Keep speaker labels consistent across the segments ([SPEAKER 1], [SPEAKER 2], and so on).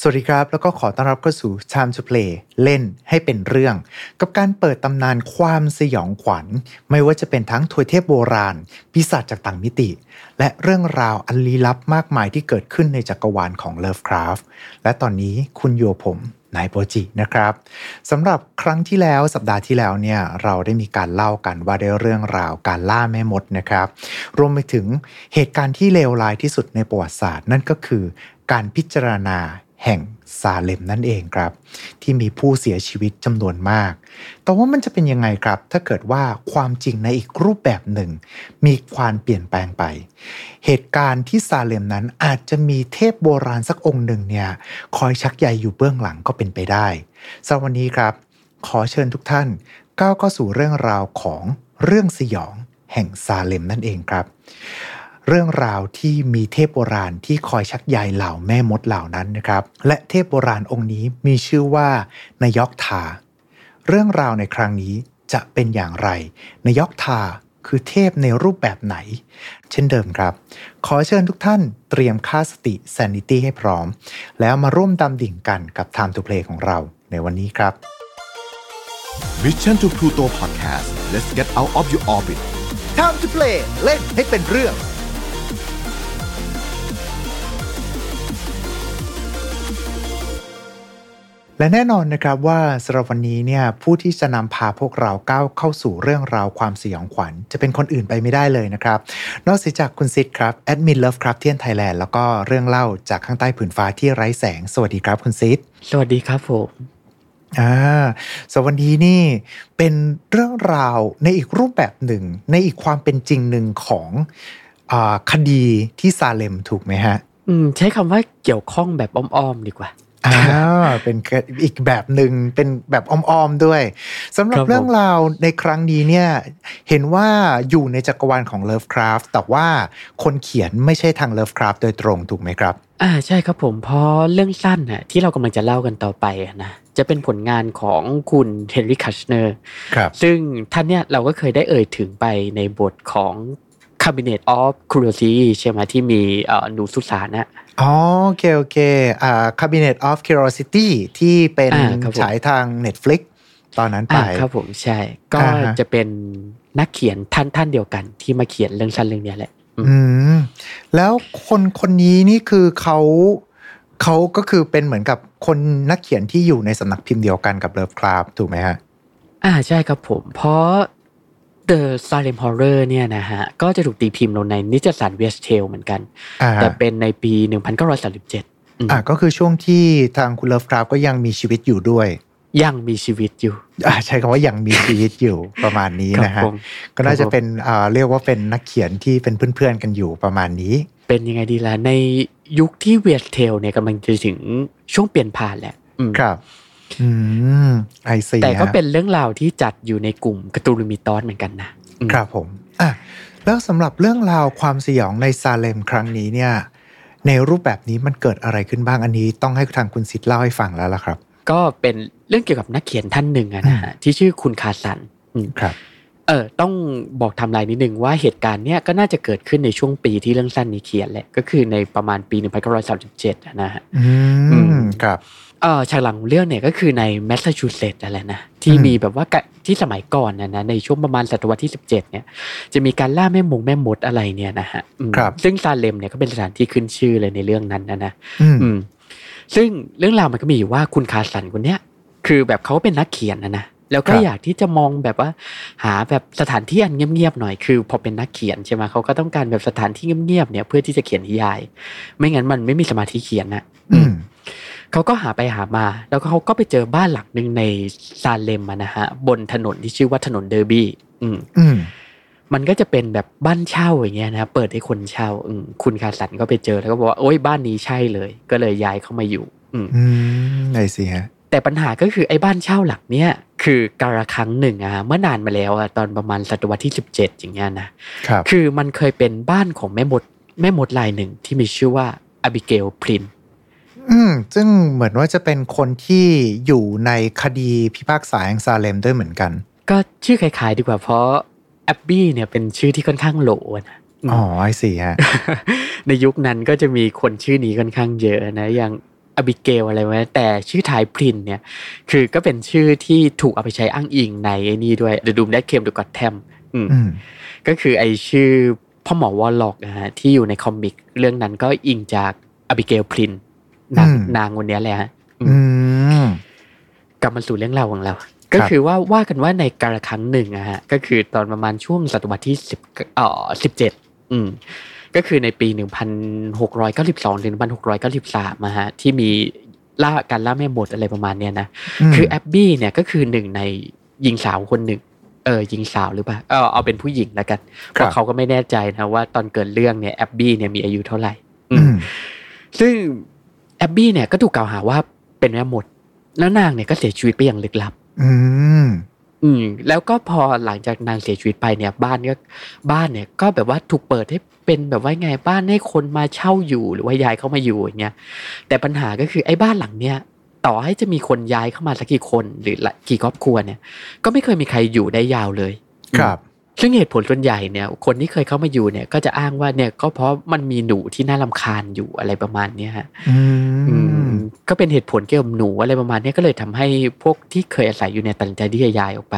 [SPEAKER 1] สวัสดีครับ แล้วก็ขอต้อนรับเข้าสู่ Time to Play เล่นให้เป็นเรื่อง กับการเปิดตำนานความสยองขวัญ ไม่ว่าจะเป็นทั้งถวยเทพโบราณ ปีศาจจากต่างมิติ และเรื่องราวอันลี้ลับมากมายที่เกิดขึ้นในจักรวาลของ Lovecraft และตอนนี้คุณโยผมนายโปจินะครับสำหรับครั้งที่แล้วสัปดาห์ที่แล้วเนี่ยเราได้มีการเล่ากันว่าได้เรื่องราวการล่าแม่มดนะครับ รวมไปถึงเหตุการณ์ที่เลวร้ายที่สุดในประวัติศาสตร์ นั่นก็คือการพิจารณา แห่งซาเลมนั่นเองครับ ที่มีผู้เสียชีวิตจำนวนมาก แต่ว่ามันจะเป็นยังไงครับ ถ้าเกิดว่าความจริงในอีกรูปแบบหนึ่ง มีความเปลี่ยนแปลงไป เหตุการณ์ที่ซาเลมนั้นอาจจะมีเทพโบราณสักองค์หนึ่งเนี่ยคอยชักใยอยู่เบื้องหลังก็เป็นไปได้สำหรับวันนี้ครับ ขอเชิญทุกท่านก้าวเข้าสู่เรื่องราวของเรื่องสยองแห่งซาเลมนั่นเองครับ เรื่องราวที่มีเทพโบราณที่คอยชักใยเหล่าแม่มดเหล่านั้นนะครับ และเทพโบราณองค์นี้มีชื่อว่านายกทา เรื่องราวในครั้งนี้จะเป็นอย่างไรนายกทาคือเทพในรูปแบบไหน เช่นเดิมครับ ขอเชิญทุกท่านเตรียมค่าสติ sanity ให้พร้อม แล้วมาร่วมดำดิ่งกันกับ Time to Play ของเราในวันนี้ครับ
[SPEAKER 2] Mission to Pluto Podcast let's get out of your orbit
[SPEAKER 1] Time to Play เล่นให้เป็นเรื่อง และแน่นอนนะครับว่าสำหรับวันนี้เนี่ยผู้ที่จะนำพาพวกเราก้าวเข้าสู่เรื่องราวความสยองขวัญ จะเป็นคนอื่นไปไม่ได้เลยนะครับ นอกจากคุณซิดครับแอดมินเลิฟครับเทียนไทยแลนด์แล้วก็เรื่องเล่าจากข้างใต้ผืนฟ้าที่ไร้แสง สวัสดีครับคุณซิด
[SPEAKER 3] สวัสดีครับผม
[SPEAKER 1] อ่าสำหรับวันนี้นี่เป็นเรื่องราวในอีกรูปแบบหนึ่ง ในอีกความเป็นจริงหนึ่งของอาคดีที่ซาเลมถูกไหมฮะ
[SPEAKER 3] อืมใช้คำว่าเกี่ยวข้องแบบอ้อมๆดีกว่า
[SPEAKER 1] อ่าเป็นอีกแบบหนึ่งเป็นแบบอ้อมๆด้วยสำหรับ
[SPEAKER 3] ครับผม
[SPEAKER 1] เรื่องราวในครั้งนี้เนี่ย เห็นว่าอยู่ในจักรวาลของ Lovecraft แต่ว่าคนเขียนไม่ใช่ทาง Lovecraft โดยตรงถูกไหมครับ
[SPEAKER 3] อ่าใช่ครับผมเพราะเรื่องสั้นน่ะที่เรากำลังจะเล่ากันต่อไปอะนะจะเป็นผลงานของคุณเฮนรี่คัตเนอร์
[SPEAKER 1] ครับ
[SPEAKER 3] ซึ่งท่านเนี่ยเราก็เคยได้เอ่ยถึงไปในบทของ Cabinet of Curiosity ใช่ไหมที่มีเอ่อหนูสุสานนะ
[SPEAKER 1] อ๋อโอเคโอเคอ่า Cabinet of Curiosity ที่เป็น
[SPEAKER 3] อ่าครับผม
[SPEAKER 1] ฉายทาง Netflix ตอนนั้นไป
[SPEAKER 3] อ่าครับผมใช่ ก็
[SPEAKER 1] อ่าฮะ
[SPEAKER 3] จะเป็นนักเขียนท่านท่านเดียวกัน ที่มาเขียนเรื่องสั้นเรื่องเนี้ยแหละ
[SPEAKER 1] อืมแล้วคนคนนี้นี่คือเขาเขาก็คือเป็นเหมือนกับคนนักเขียนที่อยู่ในสำนักพิมพ์เดียวกันกับเลิฟคราฟถูกไหมฮะ
[SPEAKER 3] อ่าใช่ครับผม เพราะ The Salem Horror เนี่ยนะฮะก็จะถูกตีพิมพ์ลงในนิตยสาร West Tale เหมือนกัน
[SPEAKER 1] อ่าฮะ
[SPEAKER 3] แต่เป็นในปี 1937อืม
[SPEAKER 1] อ่าก็คือช่วงที่ทางคุณเลิฟคราฟก็ยังมีชีวิตอยู่ด้วย
[SPEAKER 3] ยังมีชีวิตอยู่
[SPEAKER 1] อ่าใช้คำว่ายังมีชีวิตอยู่ประมาณนี้
[SPEAKER 3] ครับ
[SPEAKER 1] นะฮะ
[SPEAKER 3] ผม
[SPEAKER 1] ก็น่า
[SPEAKER 3] ครั
[SPEAKER 1] จะ
[SPEAKER 3] บผม
[SPEAKER 1] เป็นอ่าเรียกว่าเป็นนักเขียนที่เป็นเพื่อนๆกันอยู่ประมาณนี้
[SPEAKER 3] เป็นยังไงดีล่ะในยุคที่ West Tale เนี่ยกำลังจะถึงช่วงเปลี่ยนผ่านแหละอืม
[SPEAKER 1] ครับ อืมไอซี
[SPEAKER 3] แต่ก็เป็นเรื่องราวที่จัดอยู่ในกลุ่มการ์ตูนมิตอสเหมือนกันนะอืม
[SPEAKER 1] ครับผมอะแล้วสำหรับเรื่องราวความสยองในซาเลมครั้งนี้เนี่ย ในรูปแบบนี้มันเกิดอะไรขึ้นบ้างอันนี้ต้องให้ทางคุณซิดเล่าให้ฟังแล้วล่ะครับ
[SPEAKER 3] ก็เป็นเรื่องเกี่ยวกับนักเขียนท่านหนึ่งอะนะฮะที่ชื่อคุณคาสันอืม
[SPEAKER 1] ครับ
[SPEAKER 3] เออต้องบอกไทำลายนิดนึงว่าเหตุการณ์เนี้ยก็น่าจะเกิดขึ้นในช่วงปีที่เรื่องสั้นนี้เขียนแหละก็คือในประมาณปี 1937อะนะฮะ
[SPEAKER 1] อื
[SPEAKER 3] อื
[SPEAKER 1] ม
[SPEAKER 3] ม
[SPEAKER 1] ครับ
[SPEAKER 3] เออฉากหลังของเรื่องเนี่ยก็คือในแมสซาชูเซตส์อะไรนะที่
[SPEAKER 1] อืม
[SPEAKER 3] มีแบบว่ากะที่สมัยก่อนนะนะในช่วงประมาณศตวรรษที่ 17 เนี่ย จะมีการล่าแม่มงแม่มดอะไรเนี่ยนะฮะอืม
[SPEAKER 1] ครับ
[SPEAKER 3] ซึ่งซาเลมเนี่ยก็เป็นสถานที่ขึ้นชื่อเลยในเรื่องนั้นนะนะ
[SPEAKER 1] อืม
[SPEAKER 3] อืมซึ่งเรื่องราวมันก็มีอยู่ว่าคุณคาสันคนเนี้ยคือแบบเขาเป็นนักเขียนนะนะแล้วก็
[SPEAKER 1] ครับ
[SPEAKER 3] อยากที่จะมองแบบว่า หาแบบสถานที่อันเงียบๆหน่อยคือ พอเป็นนักเขียนใช่ไหมเขาก็ต้องการแบบสถานที่เงียบๆเนี่ยเพื่อที่จะเขียนนิยาย ไม่งั้นมันไม่มีสมาธิเขียนนะ
[SPEAKER 1] อืม
[SPEAKER 3] เขาก็หาไปหามา แล้วก็เขาก็ไปเจอบ้านหลังหนึ่งในซาเลมอะนะฮะบนถนนที่ชื่อว่าถนนเดอร์บี้อืม
[SPEAKER 1] อืม
[SPEAKER 3] มันก็จะเป็นแบบบ้านเช่าอย่างเงี้ยนะเปิดให้คนเช่าอืมคุณคาสันก็ไปเจอแล้วก็บอกว่าโอ้ยบ้านนี้ใช่เลย ก็เลยย้ายเข้ามาอยู่ อืม
[SPEAKER 1] อืมไอซีฮะ
[SPEAKER 3] แต่ปัญหาก็คือไอ้บ้านเช่าหลังเนี้ยคือการละครั้งหนึ่งอะฮะเมื่อนานมาแล้วอะตอนประมาณศตวรรษที่สิบเจ็ดอย่างเงี้ยนะครับคือมันเคยเป็นบ้านของแม่มดแม่มดลายหนึ่งที่มีชื่อว่าอบิเกลพริน
[SPEAKER 1] อืมซึ่งเหมือนว่าจะเป็นคนที่อยู่ในคดีพิพากษาแห่งซาเลมด้วยเหมือนกัน
[SPEAKER 3] ก็ชื่อคล้ายๆดีกว่าเพราะแอบบี้เนี่ยเป็นชื่อที่ค่อนข้างโหลนะม
[SPEAKER 1] อ๋อไอซีฮะ
[SPEAKER 3] ในยุคนั้นก็จะมีคนชื่อนี้ค่อนข้างเยอะนะอย่างอบิเกลอะไรไว้แต่ชื่ออบิเกลพรินเนี่ย คือก็เป็นชื่อที่ถูกเอาไปใช้อ้างอิงในไอ้นี่ด้วย The Doom That Came to Gotham อืมก็คือไอชื่อพ่อหมอ warlock นะฮะที่อยู่ใน comic เรื่องนั้นก็อิงจากอบิเกลพริน นางนางคนนี้แหละฮะกลับมาสู่เรื่องราวของเรา ก็คือว่าว่ากันว่าในกาลครั้งหนึ่งอะฮะก็คือตอนประมาณช่วงศตวรรษที่สิบเอ่อสิบเจ็ดอืมก็คือในปีหนึ่งพันหกร้อยเก้าสิบสองถึงพันหกร้อยเก้าสิบสามฮะที่มีล่าการล่าแม่หมดอะไรประมาณเนี้ยนะคือแอบบี้เนี่ยก็คือหนึ่งในหญิงสาวคนหนึ่งเออหญิงสาวหรือเปล่าเออเอาเป็นผู้หญิงแล้วกันเพราะเขาก็ไม่แน่ใจนะว่าตอนเกิดเรื่องเนี่ยแอบบี้เนี่ยมีอายุเท่าไหร่ อืมซึ่ง แอบบี้เนี่ยก็ถูกกล่าวหาว่าเป็นแม่หมด แล้วนางเนี่ยก็เสียชีวิตไปอย่างลึกลับ
[SPEAKER 1] อืม
[SPEAKER 3] อืม แล้วก็พอหลังจากนางเสียชีวิตไปเนี่ย บ้านก็บ้านเนี่ย ก็แบบว่าถูกเปิดให้เป็นแบบว่าไงบ้านให้คนมาเช่าอยู่หรือว่าย้ายเข้ามาอยู่อย่างเงี้ยแต่ปัญหาก็คือไอ้บ้านหลังเนี้ยต่อให้จะมีคนย้ายเข้ามาสักกี่คนหรือกี่ครอบครัวเนี่ย ก็ไม่เคยมีใครอยู่ได้ยาวเลย
[SPEAKER 1] ครับ
[SPEAKER 3] ซึ่งเหตุผลส่วนใหญ่เนี่ย คนที่เคยเข้ามาอยู่เนี่ย ก็จะอ้างว่าเนี่ยก็เพราะมันมีหนูที่น่าลาคาญอยู่อะไรประมาณเนี้ยฮะก็เป็นเหตุผลเกี่ยวกับหนูอะไรประมาณนี้ก็เลยทำให้พวกที่เคยอาศัยอยู่ในตัดใจที่จะย้ายออกไป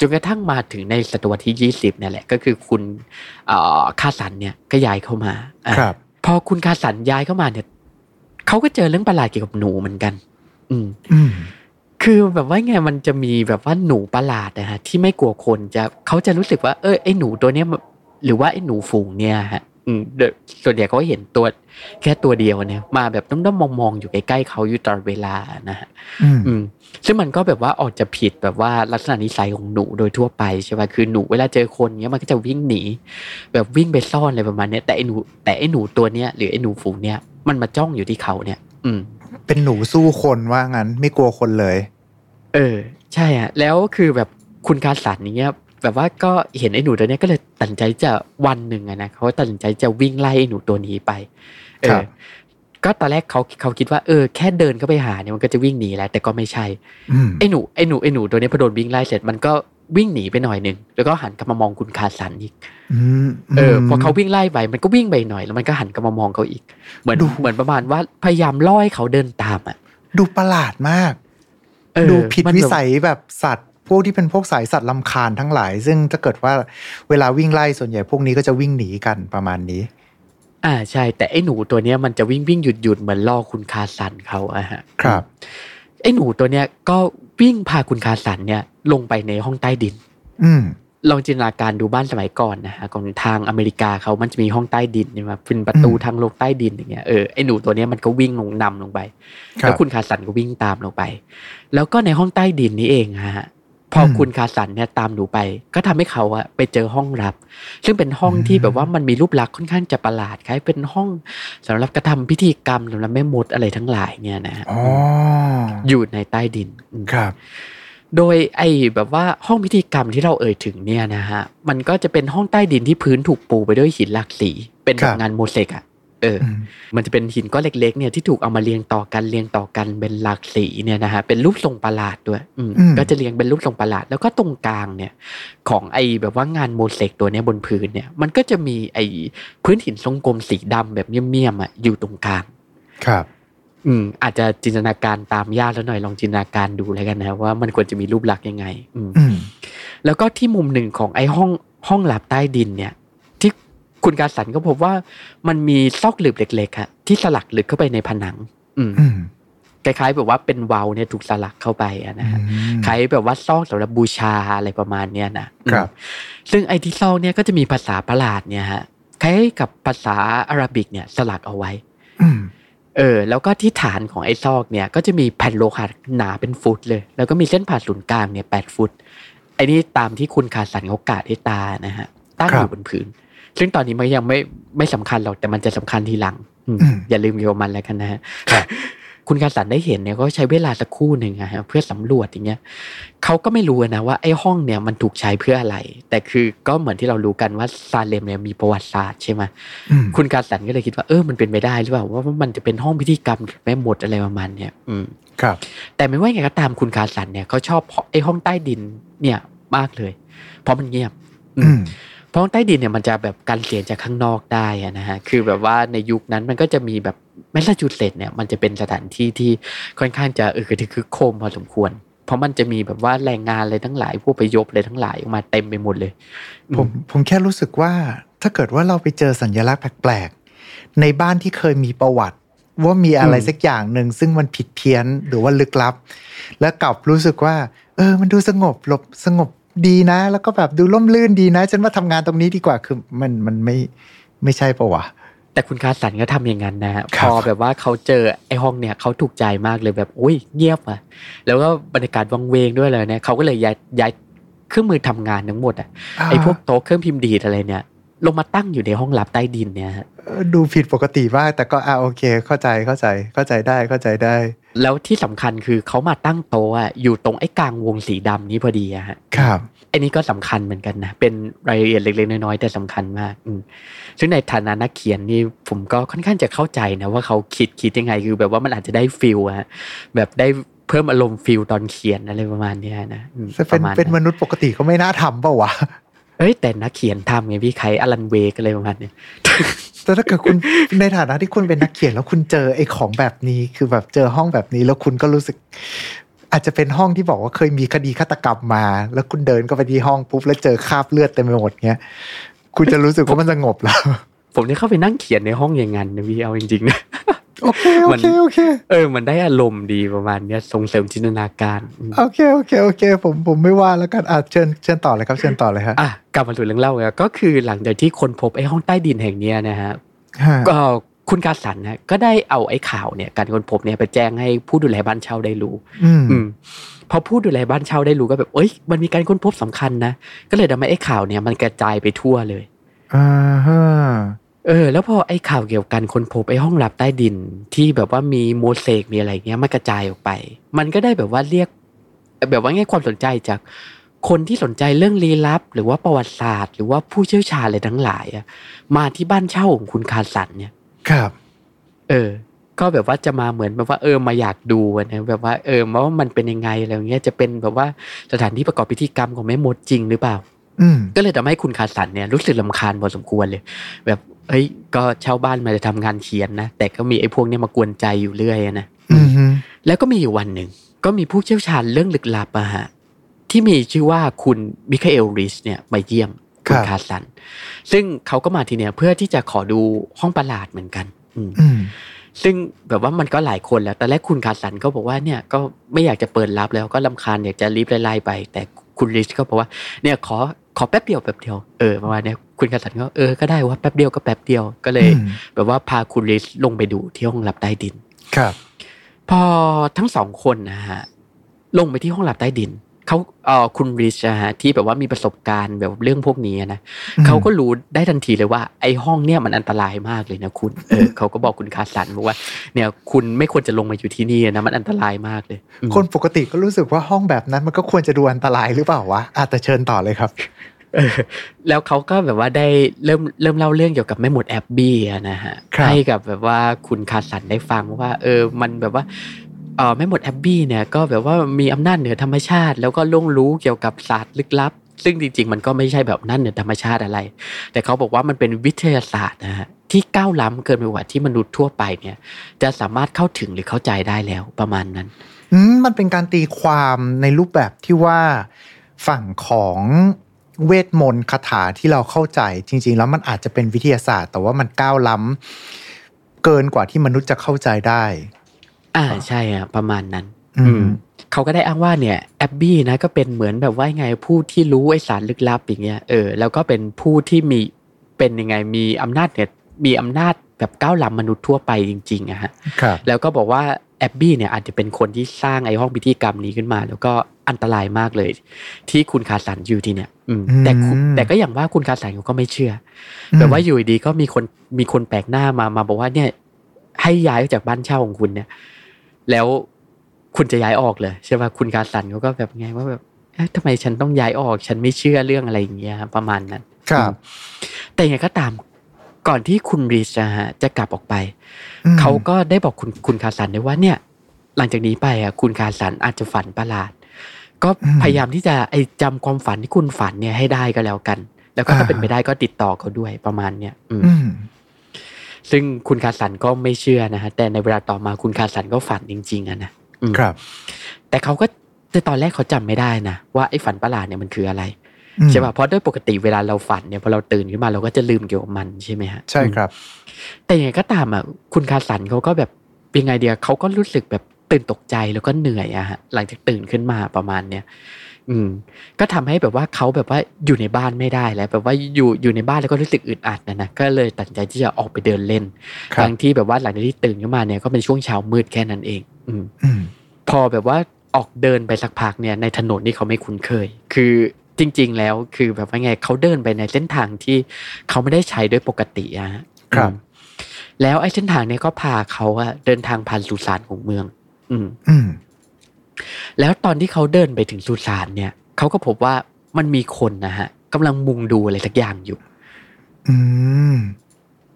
[SPEAKER 3] จนกระทั่งมาถึงในศตวรรษที่ยี่สิบเนี่ยแหละก็คือคุณคาสันเนี่ยก็ย้ายเข้ามา
[SPEAKER 1] ครับ
[SPEAKER 3] พอคุณคาสันย้ายเข้ามาเนี่ยเขาก็เจอเรื่องประหลาดเกี่ยวกับหนูเหมือนกัน อืม คือแบบว่าไงมันจะมีแบบว่าหนูประหลาดนะฮะที่ไม่กลัวคนจะเขาจะรู้สึกว่าเออไอหนูตัวเนี้ยหรือว่าไอหนูฝูงเนี่ยฮะอืมส่วนใหญ่เขาเห็นตัวแค่ตัวเดียวเนี่ย มาแบบน้ำๆมองๆอยู่ใกล้ๆเขาอยู่ตลอดเวลานะฮะอืม ซึ่งมันก็แบบว่าออกจะผิดแบบว่าลักษณะนิสัยของหนูโดยทั่วไปใช่ไหมคือหนูเวลาเจอคนเนี้ยมันก็จะวิ่งหนี แบบวิ่งไปซ่อนอะไรประมาณเนี้ยแต่ไอหนูแต่ไอหนูตัวเนี้ยหรือไอหนูฝูงเนี้ยมันมาจ้องอยู่ที่เขาเนี่ย อืม
[SPEAKER 1] เป็นหนูสู้คนว่างั้นไม่กลัวคนเลย
[SPEAKER 3] เออ ใช่อะแล้วคือแบบคุณคาสันเนี้ยแบบว่าก็เห็นไอ้หนูตัวนี้ก็เลยตัดใจจะวันหนึ่งอะนะเขาตัดสินใจจะวิ่งไล่ไอ้หนูตัวนี้ไป เออก็ตอนแรกเขาเขาคิดว่าเออแค่เดินเข้าไปหาเนี่ยมันก็จะวิ่งหนีแหละแต่ก็ไม่ใช่ไอ้หนูไอ้หนูไอ้หนูตัวนี้พอโดนวิ่งไล่เสร็จมันก็วิ่งหนีไปหน่อยหนึ่งแล้วก็หันกลับมามองคุณคาสันอีกเออพอเขาวิ่งไล่ไปมันก็วิ่งไปหน่อยแล้วมันก็หันกลับมามองเขาอีก เหมือนเหมือนประมาณว่าพยายามล่อให้เขาเดินตามอะ
[SPEAKER 1] ดูประหลาดมาก ดูผิดวิสัยแบบสัตว์ พวกที่เป็นพวกสายสัตว์ลำคาญทั้งหลาย ซึ่งถ้าเกิดว่าเวลาวิ่งไล่ส่วนใหญ่พวกนี้ก็จะวิ่งหนีกันประมาณนี้
[SPEAKER 3] อ่าใช่ แต่ไอ้หนูตัวเนี้ยมันจะวิ่งวิ่งหยุดหยุดเหมือนล่อคุณคาสันเขาอะฮะ
[SPEAKER 1] ครับ
[SPEAKER 3] ไอ้หนูตัวเนี้ยก็วิ่งพาคุณคาสันเนี่ย ลงไปในห้องใต้ดิน
[SPEAKER 1] อืม
[SPEAKER 3] ลองจินตนาการดูบ้านสมัยก่อนนะฮะของทางอเมริกาเขามันจะมีห้องใต้ดินใช่ไหมเป็นประตูทางลงใต้ดินอย่างเงี้ยเออไอหนูตัวนี้มันก็วิ่งลงนำลงไป แล้วคุณคาสันก็วิ่งตามลงไป แล้วก็ในห้องใต้ดินนี้เองฮะพอคุณคาสันเนี่ยตามหนูไป ก็ทำให้เขาอะไปเจอห้องรับ ซึ่งเป็นห้องที่แบบว่ามันมีรูปลักษณ์ค่อนข้างจะประหลาดคล้ายเป็นห้องสำหรับกระทำพิธีกรรมสำหรับแม่มดอะไรทั้งหลายเนี่ยนะอยู่ในใต้ดิน
[SPEAKER 1] ครับ
[SPEAKER 3] โดยไอ้แบบว่าห้องพิธีกรรมที่เราเอ่ยถึงเนี่ยนะฮะ มันก็จะเป็นห้องใต้ดินที่พื้นถูกปูไปด้วยหินหลากสี เป็นแบบงานโมเสกอะเออ มันจะเป็นหินก้อนเล็กๆ เนี่ยที่ถูกเอามาเรียงต่อกันเรียงต่อกันเป็นหลากสีเนี่ยนะฮะเป็นรูปทรงประหลาดด้วย อืก็จะเรียงเป็นรูปทรงประหลาด แล้วก็ตรงกลางเนี่ย ของไอ้แบบว่างานโมเสกตัวเนี้ยบนพื้นเนี่ย มันก็จะมีไอ้พื้นหินทรงกลมสีดำแบบเมี่ยมๆอะอยู่ตรงกลาง
[SPEAKER 1] ครับ
[SPEAKER 3] อืมอาจจะจินตนาการตามยากแล้วหน่อยลองจินตนาการดูแล้วกันนะว่ามันควรจะมีรูปลักษณ์ยังไง อืมแล้วก็ที่มุมหนึ่งของไอ้ห้องห้องหลับใต้ดินเนี่ย ที่คุณการสันก็พบว่ามันมีซอกหลืบเล็กๆฮะที่สลักลึกเข้าไปในผนัง อืมคล้ายๆแบบว่าเป็นวาลเนี่ยถูกสลักเข้าไปอะนะฮะคล้ายแบบว่าซอกสำหรับบูชาอะไรประมาณเนี้ยนะครับ ซึ่งไอ้ที่ซอกเนี่ยก็จะมีภาษาประหลาดเนี่ยฮะคล้ายกับภาษาอาหรับิกเนี่ยสลักเอาไว้ เออแล้วก็ที่ฐานของไอ้ซอกเนี่ยก็จะมีแผ่นโลหะหนาเป็นฟุตเลย แล้วก็มีเส้นผ่าศูนย์กลางเนี่ยแปดฟุตไอ้นี่ตามที่คุณคาสันเขากาดให้ตานะฮะตั้งอยู่บนพื้น ซึ่งตอนนี้มันยังไม่ไม่สำคัญหรอกแต่มันจะสำคัญทีหลังอย่าลืมโยมันแล้วกันนะฮะ คุณการสันได้เห็นเนี่ยก็ใช้เวลาสักครู่หนึ่งอะเพื่อสำรวจอย่างเงี้ยเขาก็ไม่รู้นะว่าไอ้ห้องเนี่ยมันถูกใช้เพื่ออะไร แต่คือก็เหมือนที่เรารู้กันว่าซาเลมเนี่ยมีประวัติศาสตร์ใช่ไหมคุณการสันก็เลยคิดว่าเออมันเป็นไปได้หรือเปล่าว่ามันจะเป็นห้องพิธีกรรมแม่หมดอะไรประมาณเนี่ยอืม
[SPEAKER 1] ครับ
[SPEAKER 3] แต่ไม่ว่าไงก็ตามคุณการสันเนี่ยเขาชอบไอ้ห้องใต้ดินเนี่ยมากเลย เพราะมันเงียบ อืมเพราะใต้ดินเนี่ยมันจะแบบกันเสียงจากข้างนอกได้นะฮะ คือแบบว่าในยุคนั้นมันก็จะมีแบบ แมสซาชูเซตส์เนี่ยมันจะเป็นสถานที่ที่ค่อนข้างจะเออคือคือโคมพอสมควร เพราะมันจะมีแบบว่าแรงงานอะไรทั้งหลาย พวกไปยบอะไรทั้งหลายออกมาเต็มไปหมดเลย
[SPEAKER 1] ผมผมแค่รู้สึกว่า ถ้าเกิดว่าเราไปเจอสัญลักษณ์แปลกๆ ในบ้านที่เคยมีประวัติ ว่ามีอะไรสักอย่างหนึ่งซึ่งมันผิดเพี้ยนหรือว่าลึกลับ แล้วกลับรู้สึกว่า เออ มันดูสงบหลบสงบดีนะ แล้วก็แบบดูร่มรื่นดีนะ ฉันมาทำงานตรงนี้ดีกว่าคือมันมันไม่ไม่ใช่ปะวะ
[SPEAKER 3] แต่คุณคาสันก็ทำอย่างนั้นนะฮะพอแบบว่าเขาเจอไอ้ห้องเนี่ยเขาถูกใจมากเลยแบบโอ้ยเงียบอะแล้วก็บรรยากาศวังเวงด้วยเลยเนี่ยเขาก็เลยย้ายย้ายเครื่องมือทำงานทั้งหมดอะไอ้พวกโต๊ะเครื่องพิมพ์ดีดอะไรเนี่ยลงมาตั้งอยู่ในห้องลับใต้ดินเนี่ย
[SPEAKER 1] ดูผิดปกติมากแต่ก็อ่าโอเค เข้าใจเข้าใจเข้าใจได้เข้าใจได้
[SPEAKER 3] แล้วที่สำคัญคือเขามาตั้งโต๊ะอยู่ตรงไอ้กลางวงสีดำนี้พอดีอะฮะ
[SPEAKER 1] ครับ
[SPEAKER 3] อันนี้ก็สำคัญเหมือนกันนะ เป็นรายละเอียดเล็กๆน้อยๆแต่สำคัญมากอืซึ่งในฐานะนักเขียนนี่ผมก็ค่อนข้างจะเข้าใจนะว่าเขาคิดคิดยังไงคือแบบว่ามันอาจจะได้ feel อะแบบได้เพิ่มอารมณ์ feel ตอนเขียนอะไรประมาณนี้นะ
[SPEAKER 1] เป็นเป็นมนุษย์ปกติเขาไม่น่าทำเปล่าวะ
[SPEAKER 3] เอ้ยแต่นักเขียนทำไงพี่ใครอลันเวกอะไรประมาณนี้
[SPEAKER 1] แต่ถ้าเกิดคุณในฐานะที่คุณเป็นนักเขียนแล้วคุณเจอไอ้ของแบบนี้คือแบบเจอห้องแบบนี้แล้วคุณก็รู้สึก อาจจะเป็นห้องที่บอกว่าเคยมีคดีฆาตกรรมมา แล้วคุณเดินก็ไปที่ห้องปุ๊บแล้วเจอคราบเลือดเต็มไปหมดเงี้ยคุณจะรู้สึกว่ามันสงบแล้ว
[SPEAKER 3] ผมได้เข้าไปนั่งเขียนในห้องอย่างนั้นนะพี่เอาจริงๆนะ
[SPEAKER 1] โอเคโอเคโอเค
[SPEAKER 3] เออ มันได้อารมณ์ดีประมาณเนี้ยส่งเสริมจินตนาการ
[SPEAKER 1] โอเคโอเคโอเค ผมผมไม่ว่าแล้วกันอะเชิญเชิญต่อเลยครับเชิญต่อเลยครับ
[SPEAKER 3] อะกลับมาสู่เรื่องเล่าก็คือหลังจากที่คนพบไอ้ห้องใต้ดินแห่งนี้นะฮะก็ คุณการสันนะก็ได้เอาไอ้ข่าวเนี่ยการคนพบเนี่ยไปแจ้งให้ผู้ดูแลบ้านเช่าได้รู้
[SPEAKER 1] อืม
[SPEAKER 3] พอผู้ดูแลบ้านเช่าได้รู้ก็แบบเอ้ยมันมีการค้นพบสำคัญนะก็เลยทำให้ไอ้ข่าวเนี่ยมันกระจายไปทั่วเลย
[SPEAKER 1] อ่าฮะ
[SPEAKER 3] เออ แล้วพอไอ้ข่าวเกี่ยวกันคนพบไอ้ห้องลับใต้ดิน ที่แบบว่ามีโมเสกมีอะไรเงี้ยมันกระจายออกไป มันก็ได้แบบว่าเรียก แบบว่าง่ายความสนใจจากคนที่สนใจเรื่องลี้ลับ หรือว่าประวัติศาสตร์ หรือว่าผู้เชี่ยวชาญอะไรทั้งหลายอะมาที่บ้านเช่าของคุณคาสันเนี่ย
[SPEAKER 1] ครับ
[SPEAKER 3] เออ ก็แบบว่าจะมาเหมือนแบบว่าเออมาอยากดูนะแบบว่าเออว่ามันเป็นยังไงอะไรเงี้ยจะเป็นแบบว่าสถานที่ประกอบพิธีกรรมของแม่มดจริงหรือเปล่าก็เลยทำให้คุณคาสันเนี่ยรู้สึกรำคาญพอสมควรเลย แบบเฮ้ยก็เช่าบ้านมาจะทำงานเขียนนะแต่ก็มีไอ้พวกนี้มากวนใจอยู่เรื่อยนะแล้วก็มีอยู่วันหนึ่งก็มีผู้เชี่ยวชาญเรื่องลึกลับอะฮะที่มีชื่อว่าคุณมิคาเอลริสเนี่ยมาเยี่ยม คุณคาสัน ซึ่งเขาก็มาทีเนี่ยเพื่อที่จะขอดูห้องประหลาดเหมือนกันซึ่งแบบว่ามันก็หลายคนแล้วแต่แรกคุณคาสันก็บอกว่าเนี่ยก็ไม่อยากจะเปิดรับแล้วก็รำคาญอยากจะรีบไล่ไป แต่คุณริชก็บอกว่าเนี่ยขอขอแป๊บเดียวแป๊บเดียวเออประมาณนี้คุณกษัตริย์ก็เออก็ได้ว่าแป๊บเดียวก็แป๊บเดียวก็เลย แบบว่าพาคุณริชลงไปดูที่ห้องหลับใต้ดิน
[SPEAKER 1] ครับ
[SPEAKER 3] พอทั้งสองคนนะฮะลงไปที่ห้องหลับใต้ดิน เขาเออคุณริชนะฮะที่แบบว่ามีประสบการณ์แบบเรื่องพวกนี้นะเขาก็รู้ได้ทันทีเลยว่า ไอ้ห้องเนี่ยมันอันตรายมากเลยนะคุณเออเขาก็บอกคุณคาสันบอกว่าเนี่ยคุณไม่ควรจะลงมาอยู่ที่นี่นะมันอันตรายมากเลย
[SPEAKER 1] คนปกติก็รู้สึกว่าห้องแบบนั้นมันก็ควรจะดูอันตรายหรือเปล่าวะอาจจะเชิญต่อเลยครับ
[SPEAKER 3] แล้วเขาก็แบบว่าได้เริ่มเริ่มเล่าเรื่องเกี่ยวกับแม่หมดแอบบี้นะฮะให้กับแบบว่าคุณคาสันได้ฟังว่า เออมันแบบว่าเออ แม่หมดแอบบี้เนี่ยก็แบบว่ามีอำนาจเหนือธรรมชาติ แล้วก็ล่วงรู้เกี่ยวกับศาสตร์ลึกลับ ซึ่งจริงๆ มันก็ไม่ใช่แบบนั้นเหนือธรรมชาติอะไร แต่เขาบอกว่ามันเป็นวิทยาศาสตร์นะฮะที่ก้าวล้ำเกินไปกว่าที่มนุษย์ทั่วไปเนี่ย จะสามารถเข้าถึงหรือเข้าใจได้แล้วประมาณนั้น
[SPEAKER 1] มมันเป็นการตีความในรูปแบบที่ว่าฝั่งของเวทมนต์คาถาที่เราเข้าใจ จริง ๆ แล้วมันอาจจะเป็นวิทยาศาสตร์ แต่ว่ามันก้าวล้ำเกินกว่าที่มนุษย์จะเข้าใจได้
[SPEAKER 3] อ่าใช่อะประมาณนั้น อืมเขาก็ได้อ้างว่าเนี่ยแอบบี้นะก็เป็นเหมือนแบบว่าไงผู้ที่รู้ไอสารลึกลับอย่างเงี้ยเออแล้วก็เป็นผู้ที่มีเป็นยังไงมีอำนาจเนี่ยมีอำนาจแบบก้าวล้ำมนุษย์ทั่วไปจริงๆอะฮะแล้วก็บอกว่าแอบบี้เนี่ยอาจจะเป็นคนที่สร้างไอห้องพิธีกรรมนี้ขึ้นมา แล้วก็อันตรายมากเลย ที่คุณคาสันอยู่ที่เนี่ยแต่แต่ก็อย่างว่าคุณคาสันเขาก็ไม่เชื่อแบบว่าอยู่ดีก็มีคนมีคนแปลกหน้ามามาบอกว่าเนี่ยให้ย้ายจากบ้านเช่าของคุณเนี่ย แล้วคุณจะย้ายออกเลยใช่ไหมคุณคาสันเขาก็แบบไงว่าแบบทำไมฉันต้องย้ายออก ฉันไม่เชื่อเรื่องอะไรอย่างเงี้ยประมาณนั้น
[SPEAKER 1] ครับ
[SPEAKER 3] แต่ยังไงก็ตามก่อนที่คุณรีชฮะจะกลับออกไป เขาก็ได้บอกคุณคุณคาสันด้วยว่าเนี่ย หลังจากนี้ไปอะคุณคาสันอาจจะฝันประหลาด ก็พยายามที่จะไอจำความฝันที่คุณฝันเนี่ยให้ได้ก็แล้วกัน แล้วก็ถ้าเป็นไปได้ก็ติดต่อเขาด้วยประมาณเนี้ยอืม ซึ่งคุณคาสันก็ไม่เชื่อนะฮะแต่ในเวลาต่อมาคุณคาสันก็ฝันจริงๆอะนะครับ แต่เขาก็แต่ตอนแรกเขาจำไม่ได้นะว่าไอ้ฝันประหลาดเนี่ยมันคืออะไรใช่ป่ะเพราะด้วยปกติเวลาเราฝันเนี่ยพอเราตื่นขึ้นมาเราก็จะลืมเกี่ยวกับมันใช่ไหมฮะ
[SPEAKER 1] ใช่ครับ
[SPEAKER 3] แต่ยังไงก็ตามอะคุณคาสันเขาก็แบบเป็นไงเดียเขาก็รู้สึกแบบตื่นตกใจแล้วก็เหนื่อยอะฮะหลังจากตื่นขึ้นมาประมาณเนี้ย อืม ก็ทำให้แบบว่าเขาแบบว่าอยู่ในบ้านไม่ได้แล้ว แบบว่าอยู่อยู่ในบ้านแล้วก็รู้สึกอึดอัดนะนะก็เลยตัดใจที่จะออกไปเดินเล่นทั้งที่แบบว่าหลังจากที่ตื่นขึ้นมาเนี่ยก็เป็นช่วงเช้ามืดแค่นั้นเอง อืมพอแบบว่าออกเดินไปสักพักเนี่ยในถนนนี่เขาไม่คุ้นเคย คือจริง ๆ แล้วคือแบบว่าไงเขาเดินไปในเส้นทางที่เขาไม่ได้ใช้ด้วยปกติอะ
[SPEAKER 1] ครับ
[SPEAKER 3] แล้วไอ้เส้นทางนี้ก็พาเขาอะเดินทางผ่านสุสานของเมือง อืม
[SPEAKER 1] อืม
[SPEAKER 3] แล้วตอนที่เขาเดินไปถึงสุสานเนี่ยเขาก็พบว่ามันมีคนนะฮะกำลังมุงดูอะไรสักอย่างอยู่
[SPEAKER 1] อืม